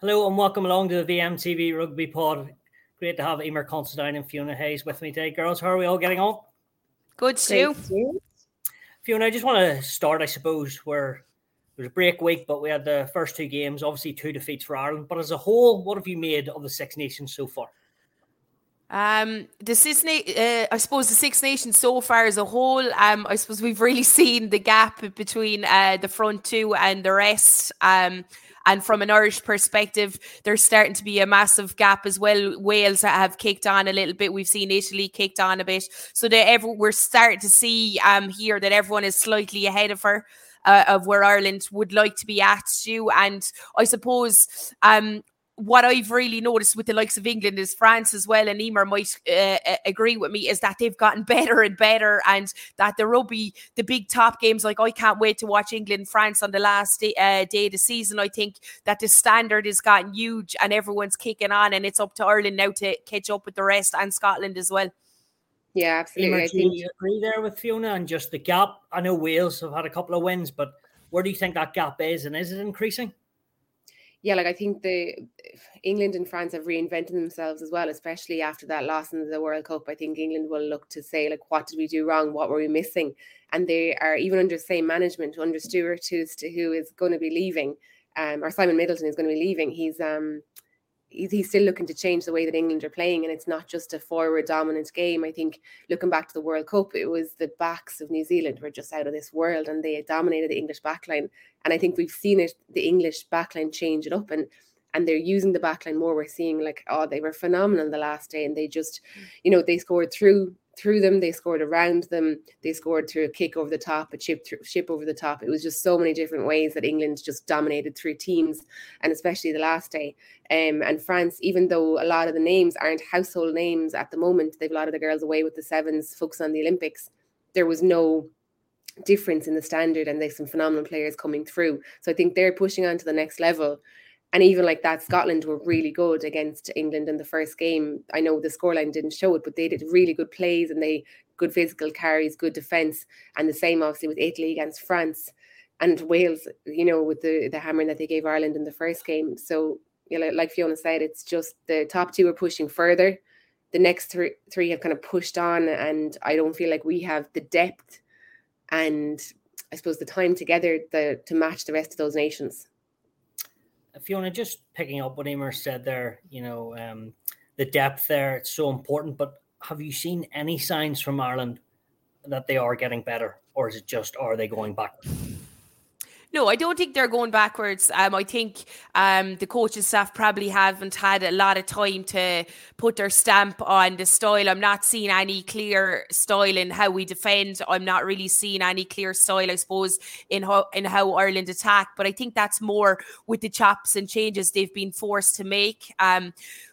Hello and welcome along to the VMTV Rugby Pod. Great to have Eimear Considine and Fiona Hayes with me today. Girls, how are we all getting on? Good, Stu. Fiona, I just want to start, I suppose, where it was a break week, but we had the first two games, obviously two defeats for Ireland. But as a whole, what have you made of the Six Nations so far? Um, the Six, uh, I suppose the Six Nations so far as a whole, um, I suppose we've really seen the gap between uh, the front two and the rest. Um, and from an Irish perspective, there's starting to be a massive gap as well. Wales have kicked on a little bit. We've seen Italy kicked on a bit. So that ever, we're starting to see um, here that everyone is slightly ahead of her. Uh, of where Ireland would like to be at, you. And I suppose um, what I've really noticed with the likes of England is France as well, and Eimear might uh, uh, agree with me, is that they've gotten better and better, and that there will be the big top games, like I can't wait to watch England France on the last day, uh, day of the season. I think that the standard has gotten huge, and everyone's kicking on, and it's up to Ireland now to catch up with the rest and Scotland as well. Yeah, absolutely. Eimear, do you agree there with Fiona and just the gap? I know Wales have had a couple of wins, but where do you think that gap is, and is it increasing? Yeah, like I think the England and France have reinvented themselves as well, especially after that loss in the World Cup. I think England will look to say like, what did we do wrong? What were we missing? And they are even under the same management under Stuart, who's to, who is going to be leaving, um, or Simon Middleton is going to be leaving. He's um he's still looking to change the way that England are playing, and it's not just a forward dominant game. I think looking back to the World Cup, it was the backs of New Zealand were just out of this world, and they dominated the English backline. And I think we've seen it, the English backline change it up, and and they're using the backline more. We're seeing like, oh, they were phenomenal the last day, and they just, mm. you know, they scored through through them, they scored around them, they scored through a kick over the top, a chip through, chip over the top. It was just so many different ways that England just dominated through teams, and especially the last day. Um, and France, even though a lot of the names aren't household names at the moment, they've a lot of the girls away with the sevens, focus on the Olympics. There was no difference in the standard, and there's some phenomenal players coming through. So I think they're pushing on to the next level and even like that, Scotland were really good against England in the first game. I know the scoreline didn't show it, but they did really good plays and they good physical carries, good defense, and the same obviously with Italy against France and Wales. You know, with the the hammering that they gave Ireland in the first game. So, you know, like Fiona said, it's just the top two are pushing further. The next three three have kind of pushed on, and I don't feel like we have the depth and I suppose the time together the, to match the rest of those nations. Fiona, just picking up what Eimear said there, you know, um, the depth there, it's so important. But have you seen any signs from Ireland that they are getting better? Or is it just, are they going backwards? No, I don't think they're going backwards. Um, I think um, the coaching staff probably haven't had a lot of time to put their stamp on the style. I'm not seeing any clear style in how we defend. I'm not really seeing any clear style, I suppose, in how in how Ireland attack. But I think that's more with the chops and changes they've been forced to make. Um,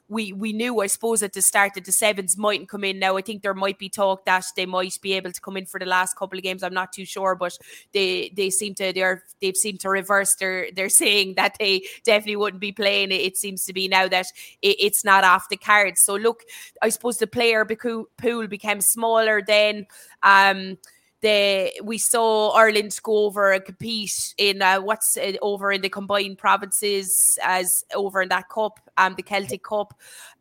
we we knew, I suppose, at the start that the sevens mightn't come in. Now I think there might be talk that they might be able to come in for the last couple of games. I'm not too sure, but they they seem to they're they've seemed to reverse their they're saying that they definitely wouldn't be playing. It, it seems to be now that it, it's not off the cards. So look, I suppose the player pool became smaller then. Um, the we saw Ireland go over and compete in uh, what's over in the combined provinces as over in that cup, um, the Celtic Cup.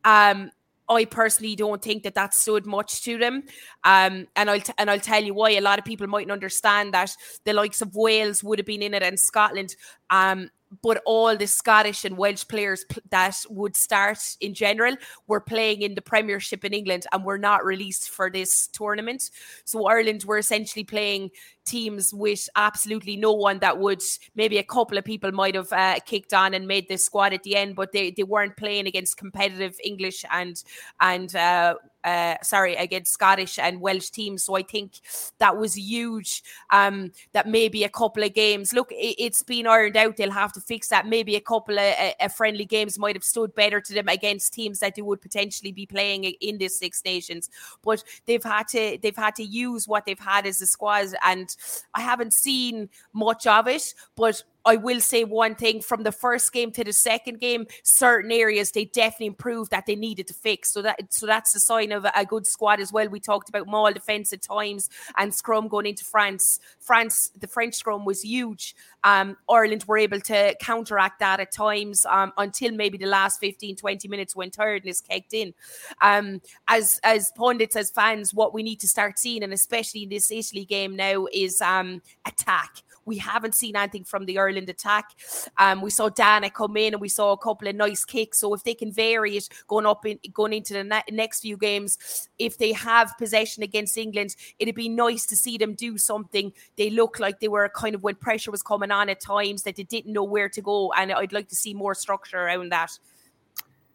Um, I personally don't think that that stood much to them, um, and I'll t- and I'll tell you why. A lot of people mightn't understand that the likes of Wales would have been in it and Scotland. Um, but all the Scottish and Welsh players that would start in general were playing in the Premiership in England and were not released for this tournament. So Ireland were essentially playing teams with absolutely no one that would maybe a couple of people might have uh, kicked on and made the squad at the end, but they, they weren't playing against competitive English and and uh, uh, sorry, against Scottish and Welsh teams. So I think that was huge. Um, that maybe a couple of games. Look, it, has been ironed out. They'll have to fix that. Maybe a couple of uh, friendly games might have stood better to them against teams that they would potentially be playing in this Six Nations. But they've had to they've had to use what they've had as a squad, and I haven't seen much of it. But I will say one thing from the first game to the second game, certain areas they definitely improved that they needed to fix. So that so that's a sign of a, good squad as well. We talked about Maul defense at times and scrum going into France. France, the French scrum was huge. Um, Ireland were able to counteract that at times um, until maybe the last 15, 20 minutes when tiredness kicked in. Um, as as pundits, as fans, what we need to start seeing, and especially in this Italy game now, is um, attack we haven't seen anything from the Ireland attack. Um, we saw Dannah come in and we saw a couple of nice kicks. So if they can vary it going up in going into the ne- next few games, if they have possession against England, it'd be nice to see them do something. They look like they were kind of when pressure was coming on at times that they didn't know where to go, and I'd like to see more structure around that.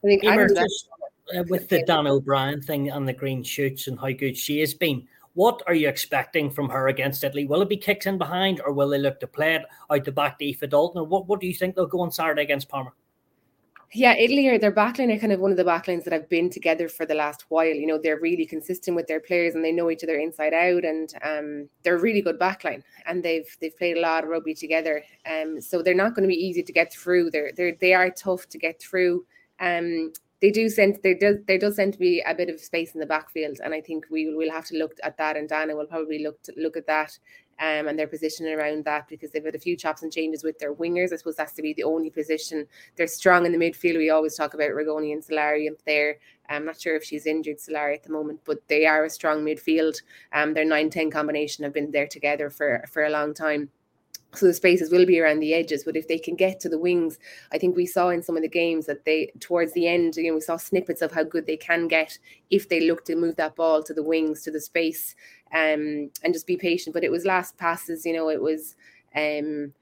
I think I just, uh, with the Dannah O'Brien thing and the green shoots and how good she has been. What are you expecting from her against Italy? Will it be kicks in behind, or will they look to play it out the back to Aoife Dalton? What What do you think they'll go on Saturday against Parma? Yeah, Italy are their backline are kind of one of the backlines that have been together for the last while. You know, they're really consistent with their players and they know each other inside out, and um, they're a really good backline. And they've they've played a lot of rugby together. Um, so they're not going to be easy to get through. They're they're they are tough to get through. Um, they do send there does there does tend to be a bit of space in the backfield, and I think we will have to look at that, and Dannah will probably look to look at that. Um, and their position around that because they've had a few chops and changes with their wingers. I suppose that's to be the only position. They're strong in the midfield. We always talk about Rigoni and Sillari up there. I'm not sure if she's injured, Sillari, at the moment, but they are a strong midfield. Um, their 9 10 combination have been there together for, for a long time so the spaces will be around the edges but if they can get to the wings i think we saw in some of the games that they towards the end you know we saw snippets of how good they can get if they look to move that ball to the wings to the space um and just be patient. But it was last passes you know it was um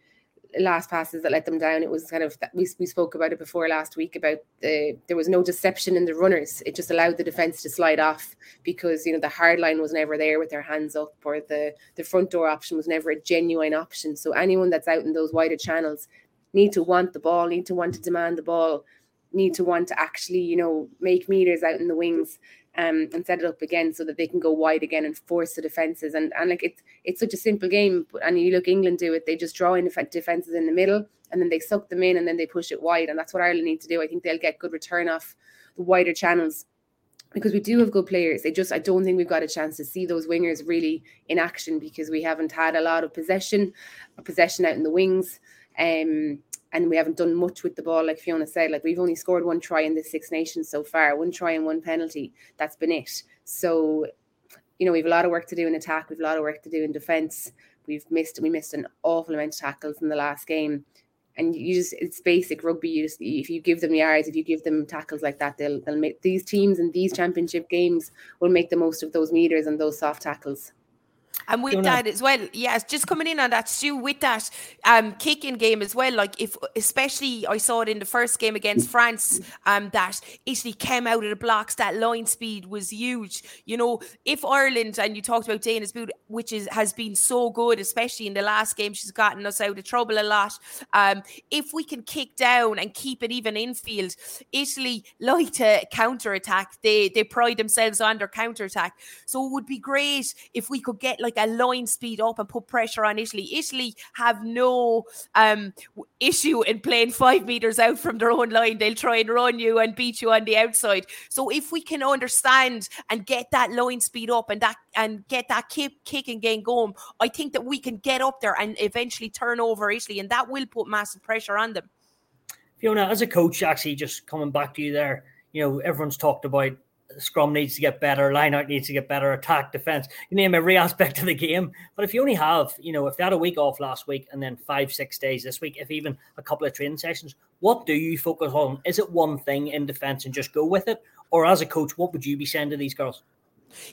last passes that let them down. It was kind of we we spoke about it before last week about the there was no deception in the runners. It just allowed the defense to slide off because you know the hard line was never there with their hands up, or the the front door option was never a genuine option. So anyone that's out in those wider channels need to want the ball, need to want to demand the ball, need to want to actually you know make meters out in the wings um, and set it up again so that they can go wide again and force the defenses. And and like it's it's such a simple game. And you look England do it; they just draw in defenses in the middle, and then they suck them in, and then they push it wide. And that's what Ireland need to do. I think they'll get good return off the wider channels because we do have good players. They just I don't think we've got a chance to see those wingers really in action because we haven't had a lot of possession, possession out in the wings. Um, and we haven't done much with the ball, like Fiona said. Like we've only scored one try in the Six Nations so far, one try and one penalty. That's been it. So, you know, we've a lot of work to do in attack. We've a lot of work to do in defence. We've missed we missed an awful amount of tackles in the last game. And you just it's basic rugby. You just if you give them yards, if you give them tackles like that, they'll they'll make these teams and these championship games will make the most of those meters and those soft tackles. And with that as well, yes, just coming in on that, Stu, with that um, kicking game as well, like if especially I saw it in the first game against France, um, that Italy came out of the blocks, that line speed was huge. You know, if Ireland and you talked about Dannah's boot, which is has been so good, especially in the last game, she's gotten us out of trouble a lot. Um, if we can kick down and keep it even infield, Italy like to counter attack. They they pride themselves on their counter attack. So it would be great if we could get like a line speed up and put pressure on Italy. Italy have no um, issue in playing five meters out from their own line. They'll try and run you and beat you on the outside. So if we can understand and get that line speed up and that and get that kick, kicking game going, I think that we can get up there and eventually turn over Italy, and that will put massive pressure on them. Fiona, as a coach, actually, just coming back to you there, you know, everyone's talked about scrum needs to get better, line out needs to get better, attack, defense. You name every aspect of the game. But if you only have, you know, if they had a week off last week and then five, six days this week, if even a couple of training sessions, what do you focus on? Is it one thing in defense and just go with it? Or as a coach, what would you be saying to these girls?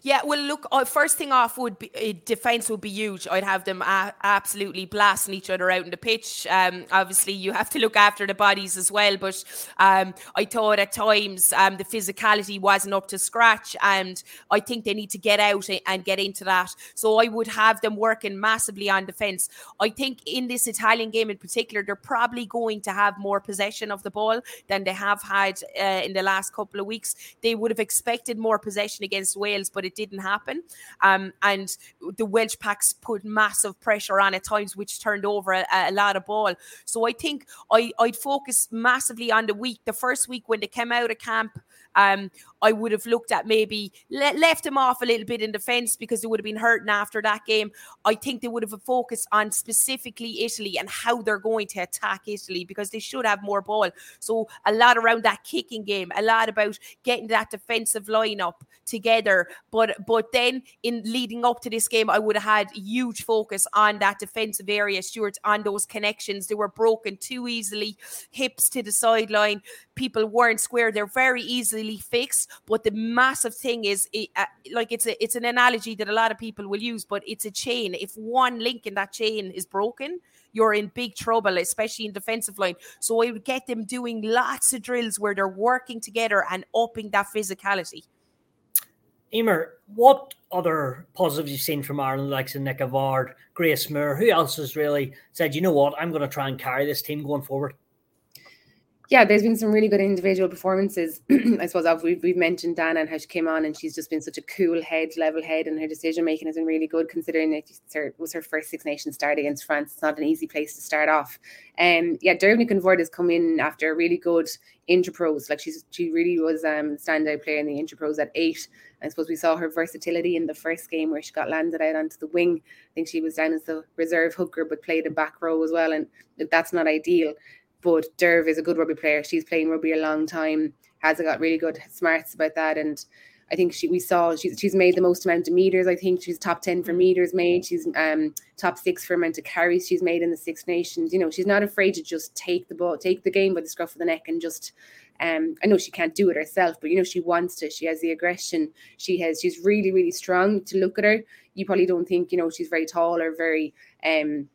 Yeah, well, look, uh, first thing off would be uh, defense would be huge. I'd have them absolutely blasting each other out in the pitch. Um, obviously, you have to look after the bodies as well, but um, I thought at times um, the physicality wasn't up to scratch, and I think they need to get out and get into that. So I would have them working massively on defense. I think in this Italian game in particular, they're probably going to have more possession of the ball than they have had uh, in the last couple of weeks. They would have expected more possession against Wales but it didn't happen. Um, and the Welsh packs put massive pressure on at times, which turned over a, a lot of ball. So I think I, I'd focus massively on the week, the first week when they came out of camp. Um, I would have looked at maybe le- left him off a little bit in defence because they would have been hurting after that game. I think they would have focused on specifically Italy and how they're going to attack Italy because they should have more ball. So a lot around that kicking game, a lot about getting that defensive lineup together. But but then in leading up to this game, I would have had huge focus on that defensive area, Stuart, on those connections. They were broken too easily, hips to the sideline. People weren't square. They're very easily fixed. But the massive thing is, it, uh, like it's a it's an analogy that a lot of people will use, but it's a chain. If one link in that chain is broken, you're in big trouble, especially in defensive line. So I would get them doing lots of drills where they're working together and upping that physicality. Eimear, what other positives you've seen from Ireland, like Nic a Bhaird, Grace Moore? Who else has really said, you know what, I'm going to try and carry this team going forward? Yeah, there's been some really good individual performances. I suppose we've, we've mentioned Dannah and how she came on and she's just been such a cool head, level head, and her decision making has been really good considering it was her first Six Nations start against France. It's not an easy place to start off. And um, yeah, Deirbhile Nic a Bhaird has come in after a really good interpros. Like she's she really was um standout player in the interpros at eight. I suppose we saw her versatility in the first game where she got landed out onto the wing. I think she was down as the reserve hooker, but played a back row as well, and that's not ideal. But Derv is a good rugby player. She's playing rugby a long time, has got really good smarts about that. And I think she we saw she's she's made the most amount of meters. I think she's top ten for meters made. She's um top six for amount of carries she's made in the Six Nations. You know, she's not afraid to just take the ball, take the game by the scruff of the neck, and just um. I know she can't do it herself, but you know she wants to. She has the aggression. She has. She's really really strong. To look at her, you probably don't think you know she's very tall or very um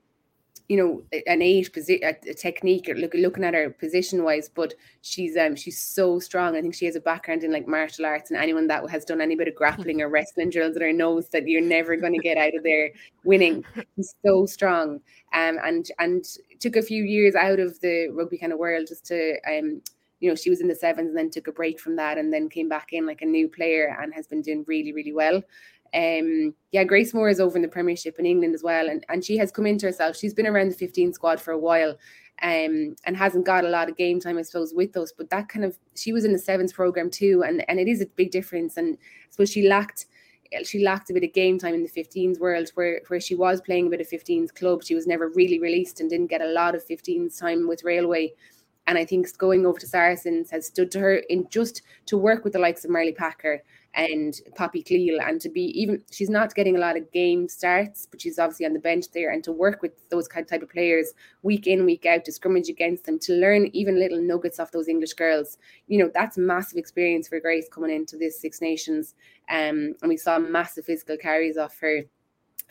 you know an eight position a, technique or look, looking at her position wise but she's um she's so strong. I think she has a background in like martial arts and anyone that has done any bit of grappling or wrestling drills that knows that you're never going to get out of there winning. She's so strong. Um and and took a few years out of the rugby kind of world just to um you know she was in the sevens and then took a break from that and then came back in like a new player and has been doing really really well um, yeah, Grace Moore is over in the Premiership in England as well, and, and she has come into herself. She's been around the 15 squad for a while, um, and hasn't got a lot of game time, I suppose, with us. But that kind of she was in the sevens program too, and and it is a big difference. And I suppose she lacked she lacked a bit of game time in the 15s world where where she was playing a bit of 15s club. She was never really released and didn't get a lot of 15s time with Railway. And I think going over to Saracens has stood to her in just to work with the likes of Marlie Packer and Poppy Cleall, and to be even she's not getting a lot of game starts, but she's obviously on the bench there, and to work with those kind of type of players week in week out to scrimmage against them, to learn even little nuggets off those English girls, you know that's massive experience for Grace coming into this Six Nations, um, and we saw massive physical carries off her.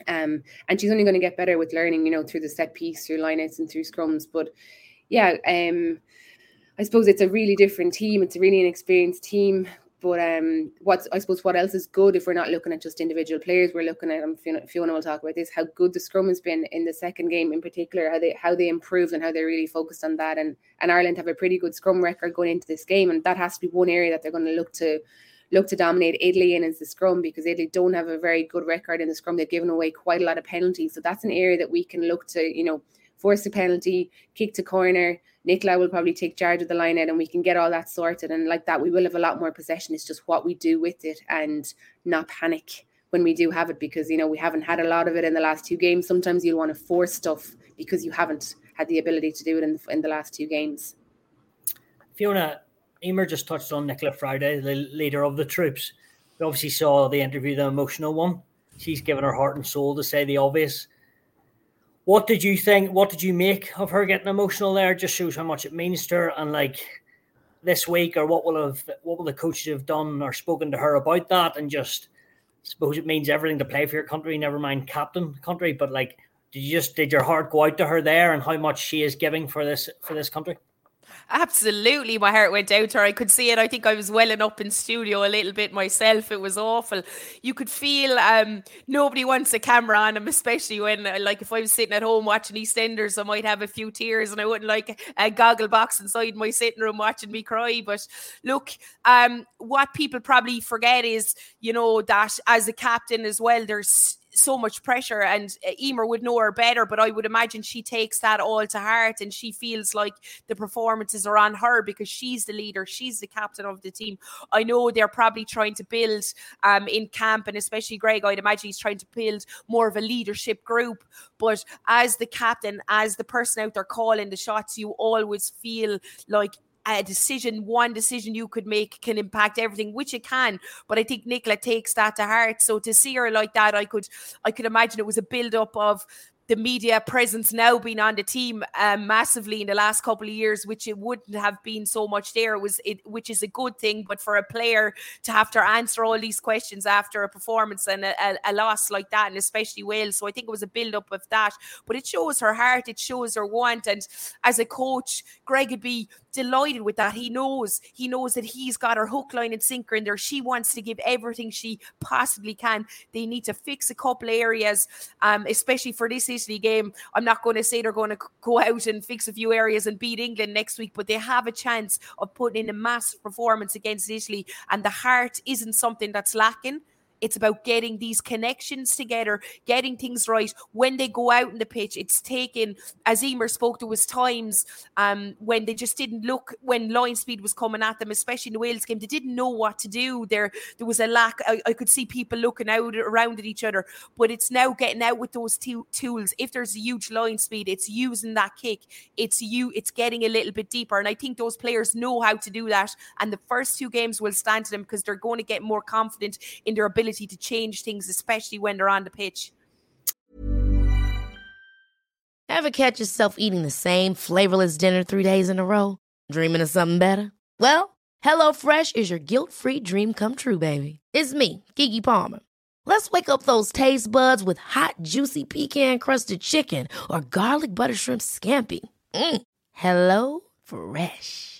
Um, and she's only going to get better with learning, you know, through the set piece, through lineouts, and through scrums. But yeah, um, I suppose it's a really different team. It's a really inexperienced team. But um, what's I suppose what else is good if we're not looking at just individual players, we're looking at. Um, Fiona, Fiona will talk about this. How good the scrum has been in the second game, in particular, how they how they improved and how they really focused on that. And and Ireland have a pretty good scrum record going into this game, and that has to be one area that they're going to look to look to dominate Italy in is the scrum because Italy don't have a very good record in the scrum. They've given away quite a lot of penalties, so that's an area that we can look to. You know, force a penalty, kick to corner, Nichola will probably take charge of the line out and we can get all that sorted. And like that, we will have a lot more possession. It's just what we do with it and not panic when we do have it because, you know, we haven't had a lot of it in the last two games. Sometimes you'll want to force stuff because you haven't had the ability to do it in, in the last two games. Fiona, Eimear just touched on Nichola Fryday, the leader of the troops. We obviously saw the interview, the emotional one. She's given her heart and soul to say the obvious. What did you think? What did you make of her getting emotional there? Just shows how much it means to her. And like this week, or what will have what will the coaches have done or spoken to her about that? And just suppose it means everything to play for your country, never mind captain country. But like, did you just did your heart go out to her there and how much she is giving for this for this country? Absolutely, my heart went out her. I could see it. I think I was welling up in studio a little bit myself. It was awful. You could feel um, nobody wants a camera on them, especially when, uh, like, if I was sitting at home watching EastEnders, I might have a few tears, and I wouldn't like a goggle box inside my sitting room watching me cry. But look, um, what people probably forget is, you know, that as a captain as well, there's so much pressure and uh, Eimear would know her better but I would imagine she takes that all to heart and she feels like the performances are on her because she's the leader she's the captain of the team. I know they're probably trying to build um, in camp and especially Greg I'd imagine he's trying to build more of a leadership group but as the captain as the person out there calling the shots you always feel like a decision, one decision you could make can impact everything, which it can. But I think Nichola takes that to heart. So to see her like that, I could I could imagine it was a build up of the media presence now being on the team um, massively in the last couple of years, which it wouldn't have been so much there. Was it, which is a good thing, but for a player to have to answer all these questions after a performance and a, a, a loss like that, and especially Wales, so I think it was a build up of that. But it shows her heart, it shows her want, and as a coach, Greg would be delighted with that. He knows he knows that he's got her hook, line, and sinker in there. She wants to give everything she possibly can. They need to fix a couple areas, um, especially for this Italy game. I'm not going to say they're going to go out and fix a few areas and beat England next week, but they have a chance of putting in a massive performance against Italy, and the heart isn't something that's lacking. It's about getting these connections together, getting things right when they go out in the pitch. It's taken, as Eimear spoke, there was times um, when they just didn't look when line speed was coming at them, especially in the Wales game. They didn't know what to do. There, there was a lack. I, I could see people looking out around at each other, but it's now getting out with those two tools. If there's a huge line speed, it's using that kick. It's you. It's getting a little bit deeper, and I think those players know how to do that. And the first two games will stand to them because they're going to get more confident in their ability ability to change things, especially when they're on the pitch. Ever catch yourself eating the same flavorless dinner three days in a row? Dreaming of something better? Well, HelloFresh is your guilt free dream come true, baby. It's me, Keke Palmer. Let's wake up those taste buds with hot, juicy pecan crusted chicken or garlic butter shrimp scampi. Mm. Hello Fresh.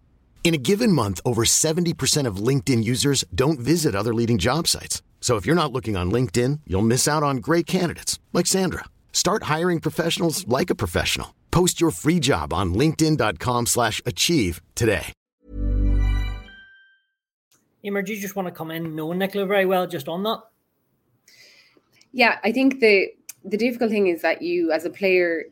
In a given month, over 70% of LinkedIn users don't visit other leading job sites. So if you're not looking on LinkedIn, you'll miss out on great candidates like Sandra. Start hiring professionals like a professional. Post your free job on linkedin.com/achieve today. Eimear, do you just want to come in knowing Nichola very well just on that? Yeah, I think the the difficult thing is that you as a player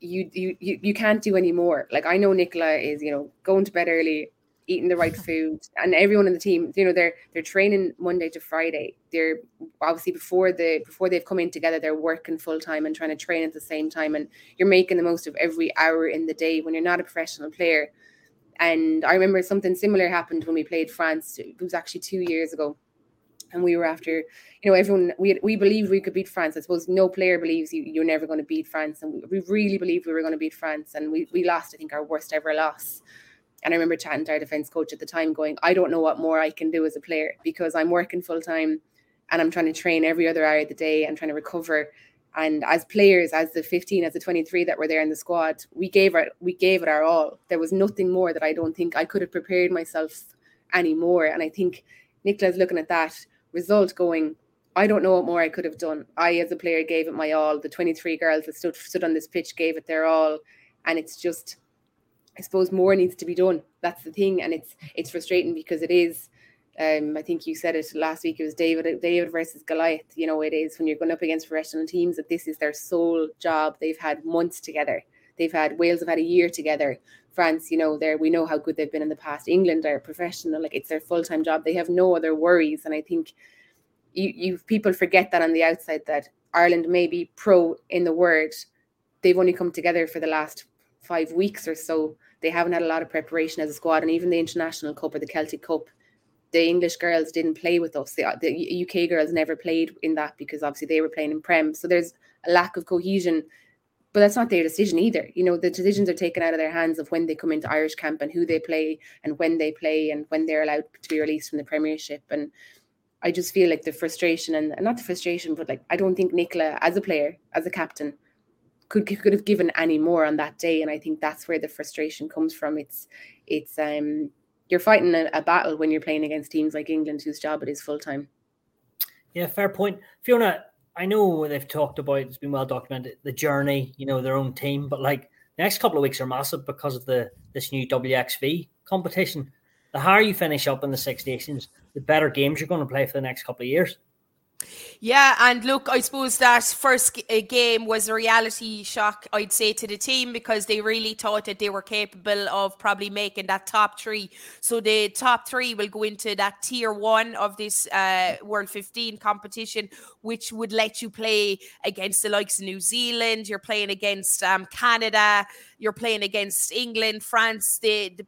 you you you can't do any more. Like I know Nichola is, you know, going to bed early, eating the right food, and everyone in the team, you know, they're they're training Monday to Friday. They're obviously before the before they've come in together, they're working full time and trying to train at the same time, and you're making the most of every hour in the day when you're not a professional player. And I remember something similar happened when we played France. It was actually two years ago and we were after, you know, everyone we we believed we could beat France. I suppose no player believes you you're never going to beat France, and we, we really believed we were going to beat France, and we we lost. I think our worst ever loss. And I remember chatting to our defense coach at the time, going, I don't know what more I can do as a player because I'm working full time, and I'm trying to train every other hour of the day. I'm trying to recover. And as players, as the 15, as the 23 that were there in the squad, we gave it we gave it our all. There was nothing more that I don't think I could have prepared myself anymore. And I think Nichola's looking at that result going, I don't know what more I could have done. I, as a player, gave it my all. The 23 girls that stood, stood on this pitch gave it their all. And it's just, I suppose more needs to be done. That's the thing. And it's, it's frustrating because it is, Um, I think you said it last week. It was David David versus Goliath. You know, it is when you're going up against professional teams that this is their sole job. They've had months together. They've had Wales have had a year together. France, you know, there we know how good they've been in the past. England are professional, like it's their full time job. They have no other worries, and I think you you people forget that on the outside that Ireland may be pro in the word. They've only come together for the last five weeks or so. They haven't had a lot of preparation as a squad, and even the international cup or the Celtic Cup, the English girls didn't play with us. The, the UK girls never played in that because obviously they were playing in Prem. So there's a lack of cohesion but that's not their decision either. You know, the decisions are taken out of their hands of when they come into Irish camp and who they play and when they play and when they're allowed to be released from the Premiership. And I just feel like the frustration and, not the frustration, but like I don't think Nichola, as a player, as a captain, could could have given any more on that day. And I think that's where the frustration comes from. It's it's um you're fighting a, a battle when you're playing against teams like England, whose job it is full time. Yeah, fair point, Fiona. I know they've talked about it's been well documented the journey, you know, their own team, but like the next couple of weeks are massive because of the this new WXV competition. The higher you finish up in the Six Nations, the better games you're going to play for the next couple of years. Yeah, and look, I suppose that first uh, game was a reality shock, I'd say, to the team because they really thought that they were capable of probably making that top three. So the top three will go into that tier one of this uh, World 15 competition, which would let you play against the likes of New Zealand. You're playing against um, Canada. You're playing against England, France. The, the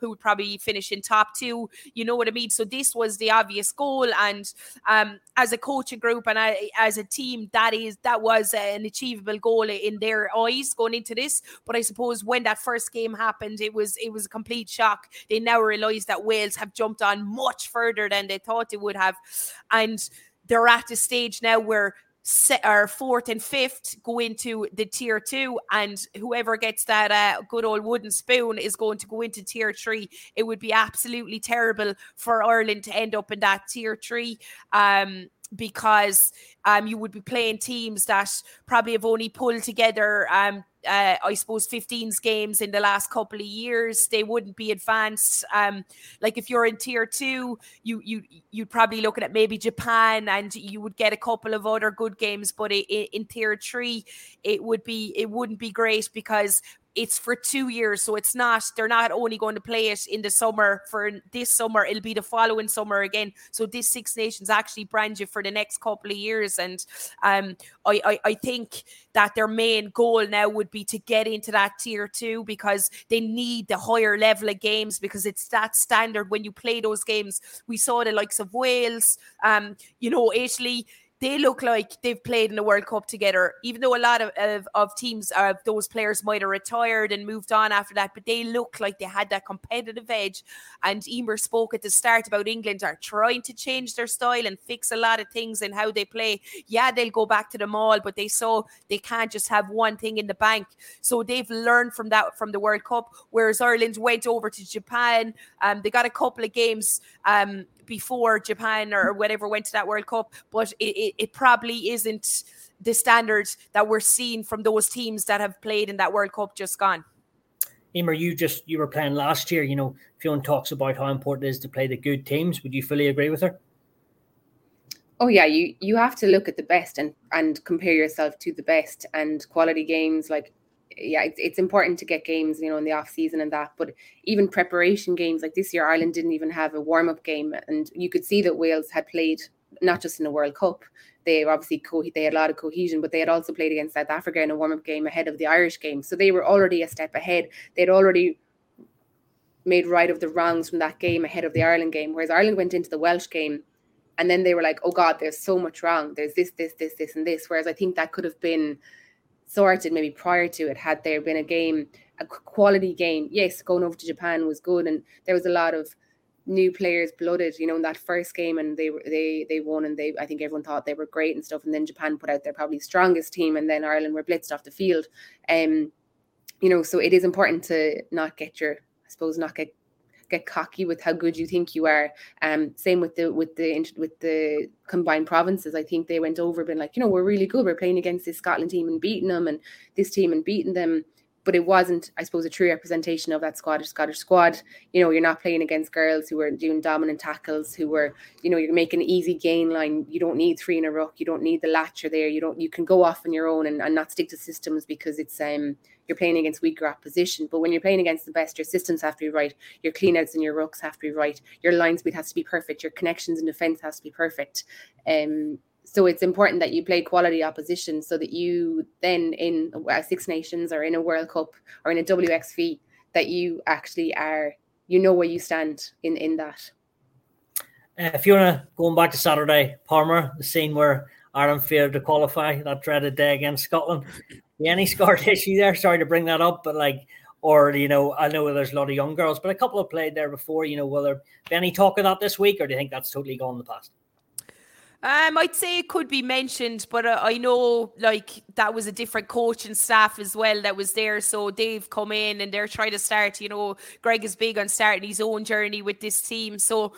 who would probably finish in top two. You know what I mean? So this was the obvious goal, and um, as a coaching group and I, as a team, that is that was an achievable goal in their eyes going into this. But I suppose when that first game happened, it was it was a complete shock. They now realise that Wales have jumped on much further than they thought they would have, and they're at a stage now where or fourth and fifth go into the tier two, and whoever gets that uh, good old wooden spoon is going to go into tier three. It would be absolutely terrible for Ireland to end up in that tier three. Um, because um, you would be playing teams that probably have only pulled together um, uh, I suppose 15s games in the last couple of years, they wouldn't be advanced. Um, like if you're in tier two, you you you'd probably looking at maybe Japan, and you would get a couple of other good games. But in, in tier three, it would be it wouldn't be great because it's for two years so it's not they're not only going to play it in the summer for this summer it'll be the following summer again. So this six nations actually brand you for the next couple of years and um I, I i think that their main goal now would be to get into that tier two because they need the higher level of games because it's that standard when you play those games. We saw the likes of wales um you know italy they look like they've played in the World Cup together, even though a lot of, of, of teams, uh, those players might have retired and moved on after that, but they look like they had that competitive edge. And Eimear spoke at the start about England are trying to change their style and fix a lot of things in how they play. Yeah, they'll go back to the maul, but they saw they can't just have one thing in the bank. So they've learned from that from the World Cup, whereas Ireland went over to Japan. Um, they got a couple of games um, before Japan or whatever went to that World Cup, but it, it, it probably isn't the standard that we're seeing from those teams that have played in that World Cup just gone. Eimear, you just you were playing last year. You know, Fionn talks about how important it is to play the good teams. Would you fully agree with her? Oh yeah, you you have to look at the best and and compare yourself to the best and quality games like yeah, it's, it's important to get games, you know, in the off season and that. But even preparation games like this year, Ireland didn't even have a warm up game, and you could see that Wales had played not just in the World Cup. They obviously co- they had a lot of cohesion, but they had also played against South Africa in a warm up game ahead of the Irish game. So they were already a step ahead. They'd already made right of the wrongs from that game ahead of the Ireland game. Whereas Ireland went into the Welsh game and then they were like, oh God, there's so much wrong. There's this, this, this, this, and this. Whereas I think that could have been sorted maybe prior to it. Had there been a game a quality game yes going over to japan was good and there was a lot of new players blooded you know in that first game and they were they they won and they i think everyone thought they were great and stuff and then japan put out their probably strongest team and then ireland were blitzed off the field. Um you know so it is important to not get your i suppose not get get cocky with how good you think you are. Um, same with the with the with the combined provinces. I think they went over, been like, you know, we're really good. We're playing against this Scotland team and beating them, and this team and beating them. but it wasn't, I suppose, a true representation of that Scottish Scottish squad. You know, you're not playing against girls who are doing dominant tackles, who were, you know, you're making easy gain line. You don't need three in a ruck. You don't need the latcher there. You don't. You can go off on your own and, and not stick to systems because it's um you're playing against weaker opposition. But when you're playing against the best, your systems have to be right. Your cleanouts and your rucks have to be right. Your line speed has to be perfect. Your connections and defence has to be perfect. Um, so it's important that you play quality opposition so that you then in a Six Nations or in a World Cup or in a WXV that you actually are you know where you stand in in that. Uh, Fiona, going back to Saturday, Parma, the scene where Ireland failed to qualify that dreaded day against Scotland. Any scar tissue there? Sorry to bring that up, but like, or you know, I know there's a lot of young girls, but a couple have played there before. You know, will there be any talk of that this week, or do you think that's totally gone in the past? Um, I'd say it could be mentioned, but uh, I know like that was a different coach and staff as well that was there. So they've come in and they're trying to start. You know, Greg is big on starting his own journey with this team. So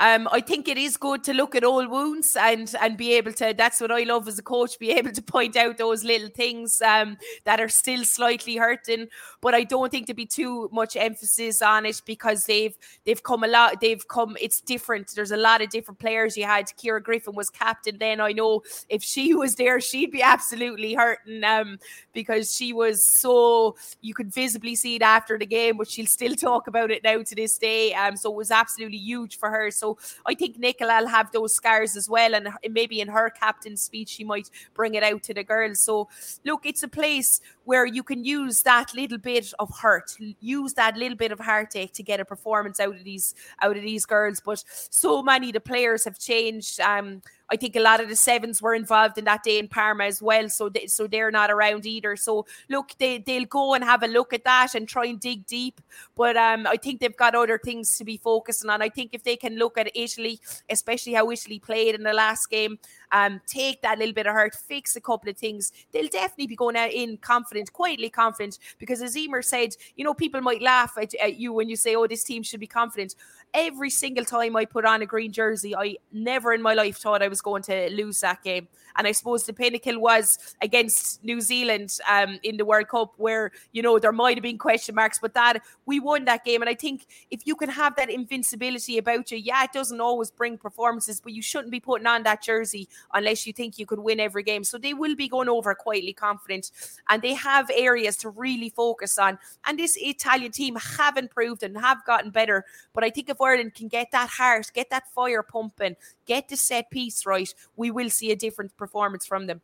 um, I think it is good to look at all wounds and and be able to. That's what I love as a coach, be able to point out those little things um, that are still slightly hurting. But I don't think to be too much emphasis on it because they've they've come a lot. They've come. It's different. There's a lot of different players. You had Ciara Griffin was captain. Then I know if she was there, she'd be absolutely hurting um, because she was so. You could visibly see it after the game, but she'll still talk about it now to this day. Um, so it was absolutely huge for her. So I think Nichola will have those scars as well. And maybe in her captain's speech, she might bring it out to the girls. So, look, it's a place where you can use that little bit of hurt, use that little bit of heartache to get a performance out of these out of these girls. But so many the players have changed. Um, I think a lot of the sevens were involved in that day in Parma as well, so they, so they're not around either. So look, they they'll go and have a look at that and try and dig deep. But um, I think they've got other things to be focusing on. I think if they can look at Italy, especially how Italy played in the last game, um, take that little bit of hurt, fix a couple of things, they'll definitely be going out in confident, quietly confident. Because as Eimear said, you know, people might laugh at, at you when you say, "Oh, this team should be confident." Every single time I put on a green jersey, I never in my life thought I was going to lose that game. And I suppose the pinnacle was against New Zealand um, in the World Cup, where you know there might have been question marks, but that we won that game. And I think if you can have that invincibility about you, yeah, it doesn't always bring performances, but you shouldn't be putting on that jersey unless you think you could win every game. So they will be going over quietly confident, and they have areas to really focus on. And this Italian team have improved and have gotten better. But I think if Ireland can get that heart, get that fire pumping, get the set piece right, we will see a different performance from them.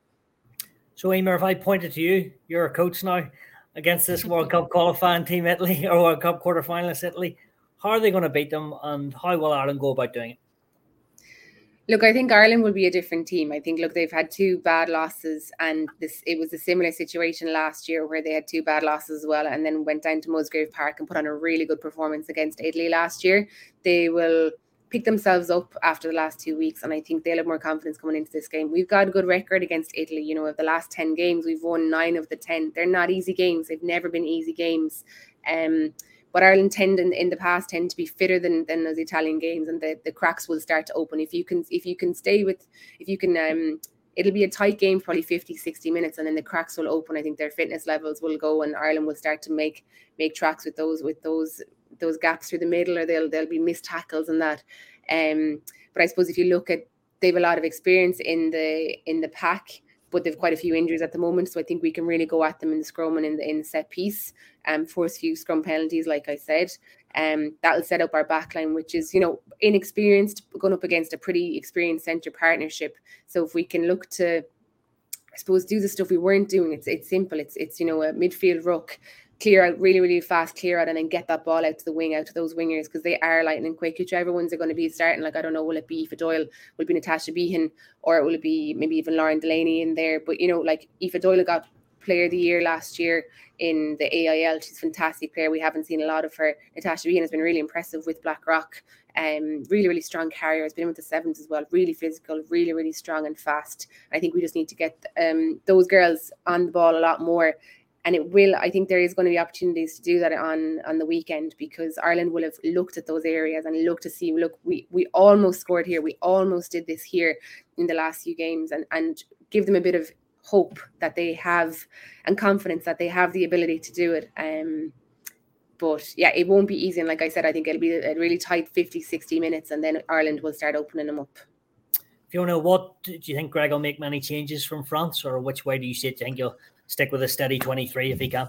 So, Eimear, if I pointed to you, you're a coach now against this World Cup qualifying team, Italy, or World Cup quarterfinalist Italy. How are they going to beat them, and how will Ireland go about doing it? Look, I think Ireland will be a different team. I think, look, they've had two bad losses, and this it was a similar situation last year where they had two bad losses as well, and then went down to Musgrave Park and put on a really good performance against Italy last year. They will pick themselves up after the last two weeks, and I think they'll have more confidence coming into this game. We've got a good record against Italy. You know, of the last ten games, we've won nine of the ten. They're not easy games. They've never been easy games. Um, but Ireland tend in, in the past tend to be fitter than than those Italian games, and the, the cracks will start to open if you can if you can stay with if you can um it'll be a tight game probably 50 60 minutes and then the cracks will open i think their fitness levels will go and ireland will start to make make tracks with those with those those gaps through the middle, or they'll they'll be missed tackles and that. Um, but I suppose if you look at they have a lot of experience in the in the pack, but they've quite a few injuries at the moment. So I think we can really go at them in the scrum and in the in set piece, um, force few scrum penalties, like I said. Um, that'll set up our backline, which is you know inexperienced, going up against a pretty experienced centre partnership. So if we can look to I suppose do the stuff we weren't doing. It's it's simple. It's it's you know a midfield ruck clear out really, really fast, clear out, and then get that ball out to the wing, out to those wingers because they are lightning quick. Whichever ones are going to be starting, like I don't know, will it be Aoife Doyle, will it be Natasha Behan, or will it be maybe even Lauren Delaney in there? But you know, like Aoife Doyle got player of the year last year in the AIL. She's a fantastic player. We haven't seen a lot of her. Natasha Behan has been really impressive with Blackrock. Um, really, really strong carrier. Has been with the sevens as well. Really physical, really, really strong and fast. I think we just need to get um, those girls on the ball a lot more and it will i think there is going to be opportunities to do that on on the weekend because ireland will have looked at those areas and looked to see look we we almost scored here we almost did this here in the last few games and and give them a bit of hope that they have and confidence that they have the ability to do it. Um, but yeah, it won't be easy. And like I said, I think it'll be a really tight 50, 60 minutes, and then Ireland will start opening them up. Fiona, what do you think Greg will make many changes from France, or which way do you see it? Do you think you'll stick with a steady 23 if he can?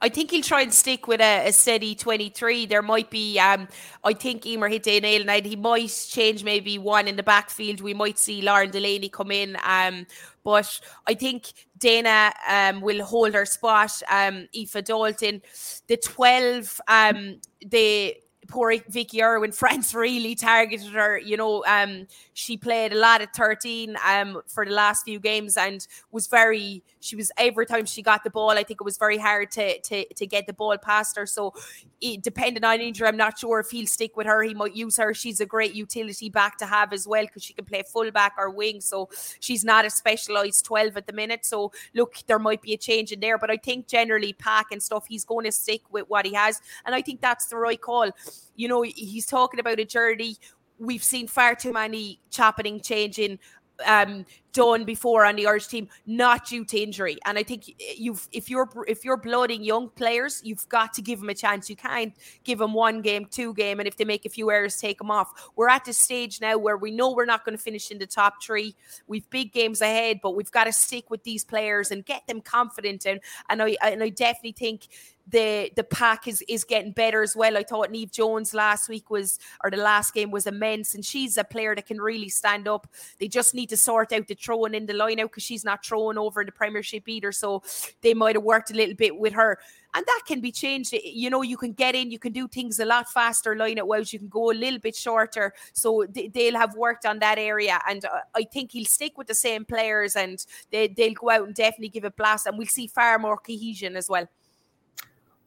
I think he'll try and stick with a, a steady 23. There might be, um, I think Eimear hit the nail and he might change maybe one in the backfield. We might see Lauren Delaney come in. Um, but I think Dannah um, will hold her spot. Um, Aoife Dalton, the 12, um, the poor Vicky Irwin, France really targeted her. You know, um, she played a lot at 13 um, for the last few games and was very, she was every time she got the ball, I think it was very hard to to, to get the ball past her. So, it, depending on injury, I'm not sure if he'll stick with her. He might use her. She's a great utility back to have as well because she can play fullback or wing. So, she's not a specialized 12 at the minute. So, look, there might be a change in there, but I think generally, Pack and stuff, he's going to stick with what he has. And I think that's the right call you know, he's talking about a journey. We've seen far too many chopping, changing um, done before on the Irish team, not due to injury. And I think you've if you're if you're blooding young players, you've got to give them a chance. You can't give them one game, two game, and if they make a few errors, take them off. We're at the stage now where we know we're not going to finish in the top three. We've big games ahead, but we've got to stick with these players and get them confident. And and I and I definitely think the the pack is is getting better as well. I thought Neve Jones last week was or the last game was immense, and she's a player that can really stand up. They just need to sort out the throwing in the line out because she's not throwing over the Premiership either. So they might have worked a little bit with her. And that can be changed. You know, you can get in, you can do things a lot faster, line well, you can go a little bit shorter. So they'll have worked on that area. And uh, I think he'll stick with the same players and they, they'll go out and definitely give a blast. And we'll see far more cohesion as well.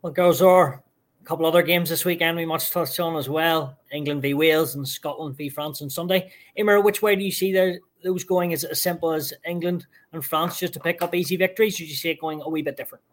Well, goes are a couple other games this weekend we must touch on as well. England v Wales and Scotland v France on Sunday. Eimear, which way do you see those going? Is it as simple as England and France just to pick up easy victories? Or do you see it going a wee bit different?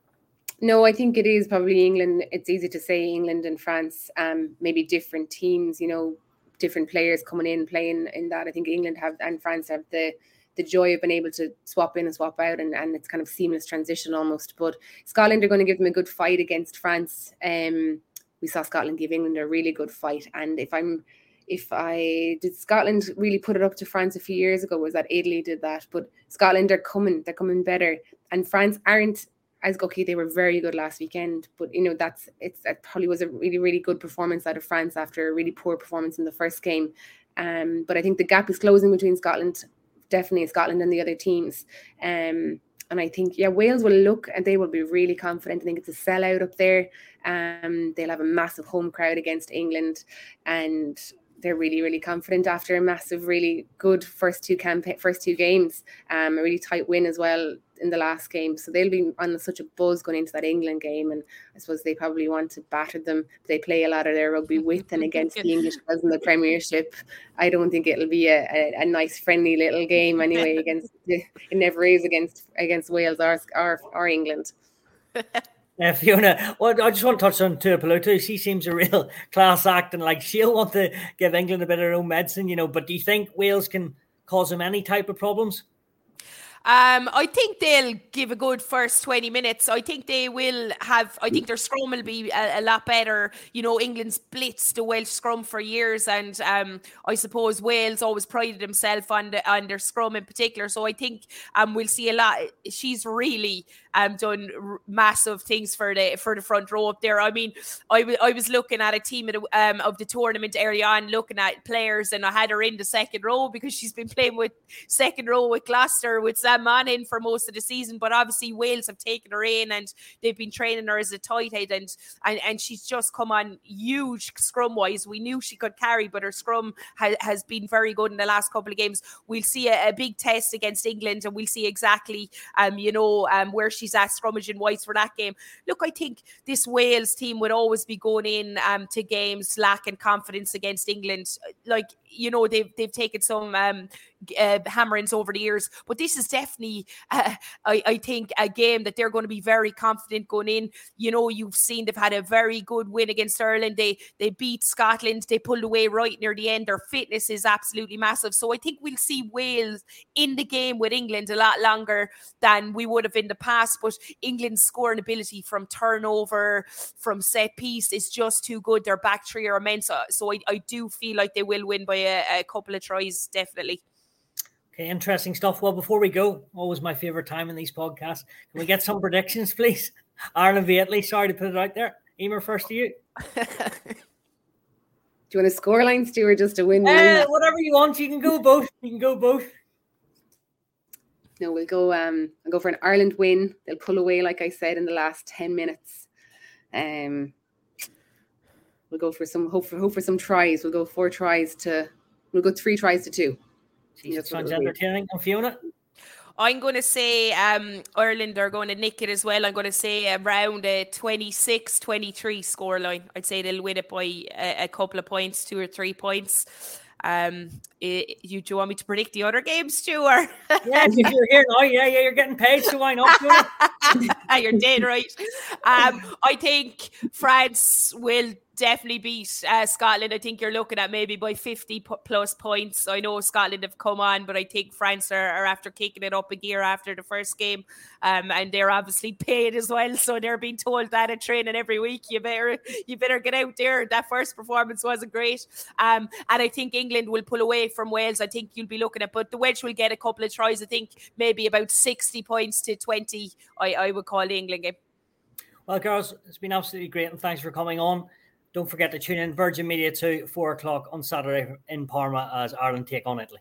No, I think it is probably England. It's easy to say England and France, um, maybe different teams, you know, different players coming in playing in that. I think England have and France have the the joy of being able to swap in and swap out and, and it's kind of seamless transition almost. But Scotland are going to give them a good fight against France. Um, we saw Scotland give England a really good fight. And if I'm if I did Scotland really put it up to France a few years ago, was that Italy did that. But Scotland are coming, they're coming better. And France aren't as okay, they were very good last weekend. But you know, that's it's that probably was a really, really good performance out of France after a really poor performance in the first game. Um, but I think the gap is closing between Scotland definitely Scotland and the other teams. Um, and I think, yeah, Wales will look and they will be really confident. I think it's a sellout up there. Um, they'll have a massive home crowd against England, and they're really, really confident after a massive, really good first two campaign, first two games. Um, a really tight win as well in the last game. So they'll be on such a buzz going into that England game. And I suppose they probably want to batter them. They play a lot of their rugby with and against the English girls in the Premiership. I don't think it'll be a, a, a nice, friendly little game anyway. Against it never is against against Wales or or, or England. Yeah, Fiona, well, I just want to touch on Tuipulotu. She seems a real class act, and like she'll want to give England a bit of her own medicine, you know. But do you think Wales can cause them any type of problems? Um, I think they'll give a good first 20 minutes. I think they will have, I think their scrum will be a, a lot better. You know, England's blitzed the Welsh scrum for years, and um, I suppose Wales always prided himself on, the, on their scrum in particular. So I think um, we'll see a lot. She's really um, done r- massive things for the for the front row up there. I mean, I, w- I was looking at a team of the, um, of the tournament early on, looking at players, and I had her in the second row because she's been playing with second row with Gloucester with Sam Monaghan for most of the season. But obviously, Wales have taken her in and they've been training her as a tight head, and and, and she's just come on huge scrum wise. We knew she could carry, but her scrum ha- has been very good in the last couple of games. We'll see a, a big test against England, and we'll see exactly um you know um where she's at scrummaging wise for that game. Look, I think this Wales team would always be going in um, to games lacking confidence against England. Like you know they've they've taken some um, uh, hammerings over the years, but this is definitely uh, I, I think a game that they're going to be very confident going in. You know, you've seen they've had a very good win against Ireland. They they beat Scotland. They pulled away right near the end. Their fitness is absolutely massive. So I think we'll see Wales in the game with England a lot longer than we would have in the past. But England's scoring ability from turnover, from set piece is just too good. Their back three are immense. So I, I do feel like they will win by a, a couple of tries, definitely. Okay, interesting stuff. Well, before we go, always my favorite time in these podcasts. Can we get some predictions, please? Ireland v Italy. Sorry to put it out there. Eimear, first to you. Do you want a scoreline, Stu, or just a win? Uh, whatever you want. You can go both. You can go both. No, we'll go. Um, I'll go for an Ireland win. They'll pull away, like I said, in the last ten minutes. Um, we'll go for some hope for hope for some tries. We'll go four tries to. We'll go three tries to two. Jeez, sounds entertaining. And Fiona. I'm going to say um, Ireland are going to nick it as well. I'm going to say around a 26 23 scoreline. I'd say they'll win it by a, a couple of points, two or three points. Um, it, you do you want me to predict the other games, Stuart? yeah, if you're here now, yeah, yeah, you're getting paid, so why not? you're dead right. Um, I think France will definitely beat uh, Scotland. I think you're looking at maybe by 50 p- plus points. I know Scotland have come on, but I think France are, are after kicking it up a gear after the first game. Um, and they're obviously paid as well. So they're being told that at training every week. You better you better get out there. That first performance wasn't great. Um, and I think England will pull away from Wales. I think you'll be looking at, but the Welsh will get a couple of tries. I think maybe about 60 points to 20. I, I would call the England game. Well, girls, it's been absolutely great, and thanks for coming on. Don't forget to tune in Virgin Media 2, 4 o'clock on Saturday in Parma as Ireland take on Italy.